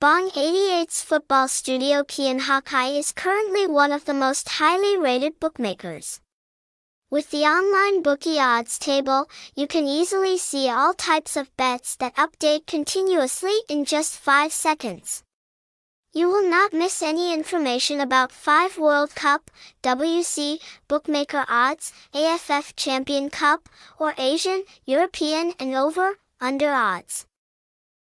Bong 88's football studio Keonhacai is currently one of the most highly rated bookmakers. With the online bookie odds table, you can easily see all types of bets that update continuously in just 5 seconds. You will not miss any information about 5 World Cup, WC, Bookmaker odds, AFF Champion Cup, or Asian, European and over, under odds.